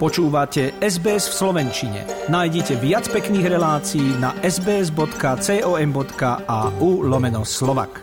Počúvate SBS v Slovenčine. Nájdite viac pekných relácií na sbs.com.au lomeno slovak.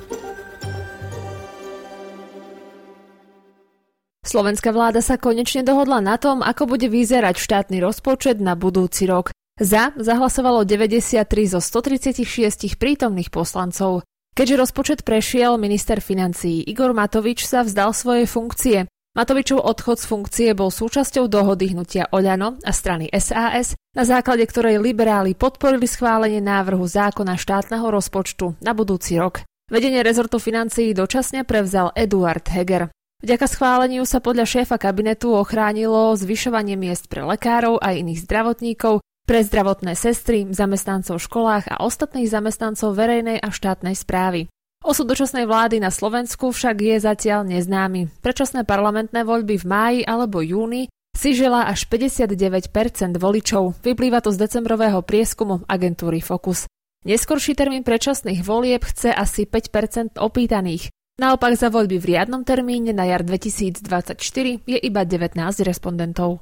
Slovenská vláda sa konečne dohodla na tom, ako bude vyzerať štátny rozpočet na budúci rok. Za zahlasovalo 93 zo 136 prítomných poslancov. Keďže rozpočet prešiel, minister financií Igor Matovič sa vzdal svojej funkcie. Matovičov odchod z funkcie bol súčasťou dohody hnutia Oľano a strany SAS, na základe ktorej liberáli podporili schválenie návrhu zákona štátneho rozpočtu na budúci rok. Vedenie rezortu financií dočasne prevzal Eduard Heger. Vďaka schváleniu sa podľa šéfa kabinetu ochránilo zvyšovanie miest pre lekárov a iných zdravotníkov, pre zdravotné sestry, zamestnancov v školách a ostatných zamestnancov verejnej a štátnej správy. Osud dočasnej vlády na Slovensku však je zatiaľ neznámy. Predčasné parlamentné voľby v máji alebo júni si želá až 59% voličov. Vyplýva to z decembrového prieskumu agentúry Focus. Neskorší termín predčasných volieb chce asi 5% opýtaných. Naopak za voľby v riadnom termíne na jar 2024 je iba 19 respondentov.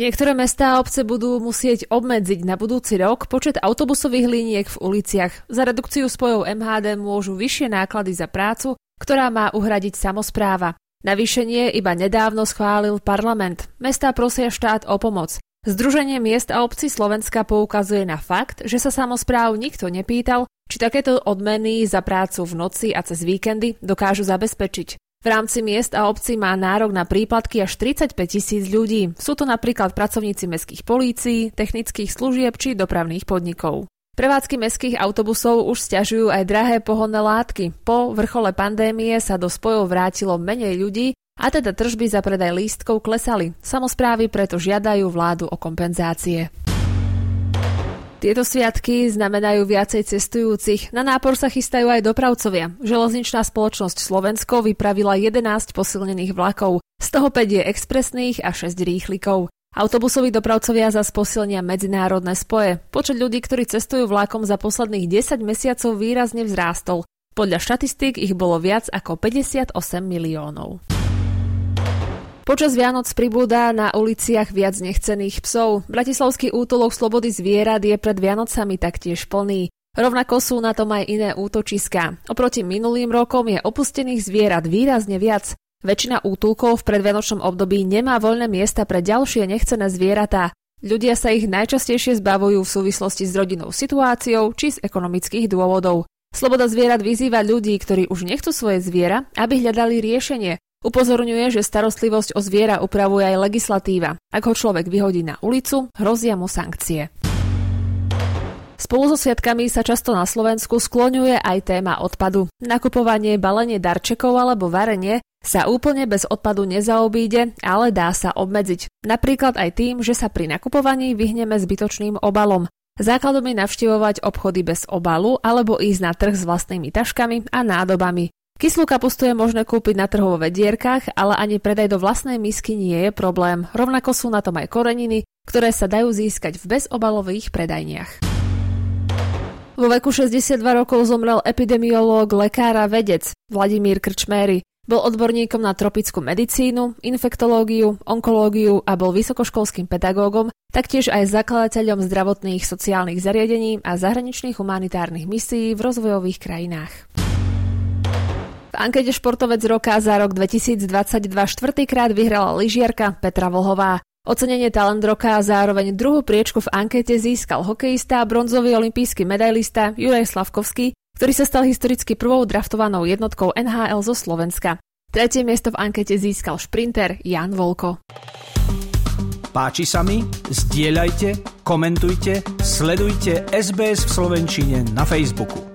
Niektoré mestá a obce budú musieť obmedziť na budúci rok počet autobusových liniek v uliciach. Za redukciu spojov MHD môžu vyššie náklady za prácu, ktorá má uhradiť samozpráva. Navýšenie iba nedávno schválil parlament. Mestá prosia štát o pomoc. Združenie miest a obcí Slovenska poukazuje na fakt, že sa samozpráv nikto nepýtal, či takéto odmeny za prácu v noci a cez víkendy dokážu zabezpečiť. V rámci miest a obcí má nárok na príplatky až 35 tisíc ľudí. Sú to napríklad pracovníci mestských polícií, technických služieb či dopravných podnikov. Prevádzky mestských autobusov už stiažujú aj drahé pohonné látky. Po vrchole pandémie sa do spojov vrátilo menej ľudí a teda tržby za predaj lístkov klesali. Samozprávy preto žiadajú vládu o kompenzácie. Tieto sviatky znamenajú viacej cestujúcich. Na nápor sa chystajú aj dopravcovia. Železničná spoločnosť Slovensko vypravila 11 posilnených vlakov. Z toho 5 je expresných a 6 rýchlikov. Autobusoví dopravcovia za posilnia medzinárodné spoje. Počet ľudí, ktorí cestujú vlakom za posledných 10 mesiacov výrazne vzrástol. Podľa štatistík ich bolo viac ako 58 miliónov. Počas Vianoc pribúda na uliciach viac nechcených psov. Bratislavský útolok slobody zvierat je pred Vianocami taktiež plný. Rovnako sú na tom aj iné útočiská. Oproti minulým rokom je opustených zvierat výrazne viac. Väčšina útulkov v predvianočnom období nemá voľné miesta pre ďalšie nechcené zvieratá. Ľudia sa ich najčastejšie zbavujú v súvislosti s rodinnou situáciou či z ekonomických dôvodov. Sloboda zvierat vyzýva ľudí, ktorí už nechcú svoje zviera, aby hľadali riešenie, Upozorňuje, že starostlivosť o zviera upravuje aj legislatíva. Ak ho človek vyhodí na ulicu, hrozia mu sankcie. Spolu so sviatkami sa často na Slovensku skloňuje aj téma odpadu. Nakupovanie, balenie darčekov alebo varenie sa úplne bez odpadu nezaobíde, ale dá sa obmedziť. Napríklad aj tým, že sa pri nakupovaní vyhneme zbytočným obalom. Základom je navštevovať obchody bez obalu alebo ísť na trh s vlastnými taškami a nádobami. Kyslú kapustu je možné kúpiť na trhu vo vedierkach, ale ani predaj do vlastnej misky nie je problém. Rovnako sú na tom aj koreniny, ktoré sa dajú získať v bezobalových predajniach. Vo veku 62 rokov zomrel epidemiológ, lekár a vedec Vladimír Krčméry. Bol odborníkom na tropickú medicínu, infektológiu, onkológiu a bol vysokoškolským pedagógom, taktiež aj zakladateľom zdravotných sociálnych zariadení a zahraničných humanitárnych misií v rozvojových krajinách. Ankete Športovec roka za rok 2022 štvrtýkrát vyhrala lyžiarka Petra Vlhová. Ocenenie talent roka a zároveň druhú priečku v ankete získal hokejista a bronzový olimpijský medailista Juraj Slavkovský, ktorý sa stal historicky prvou draftovanou jednotkou NHL zo Slovenska. Tretie miesto v ankete získal šprinter Jan Volko. Páči sa mi? Zdieľajte, komentujte, sledujte SBS v Slovenčine na Facebooku.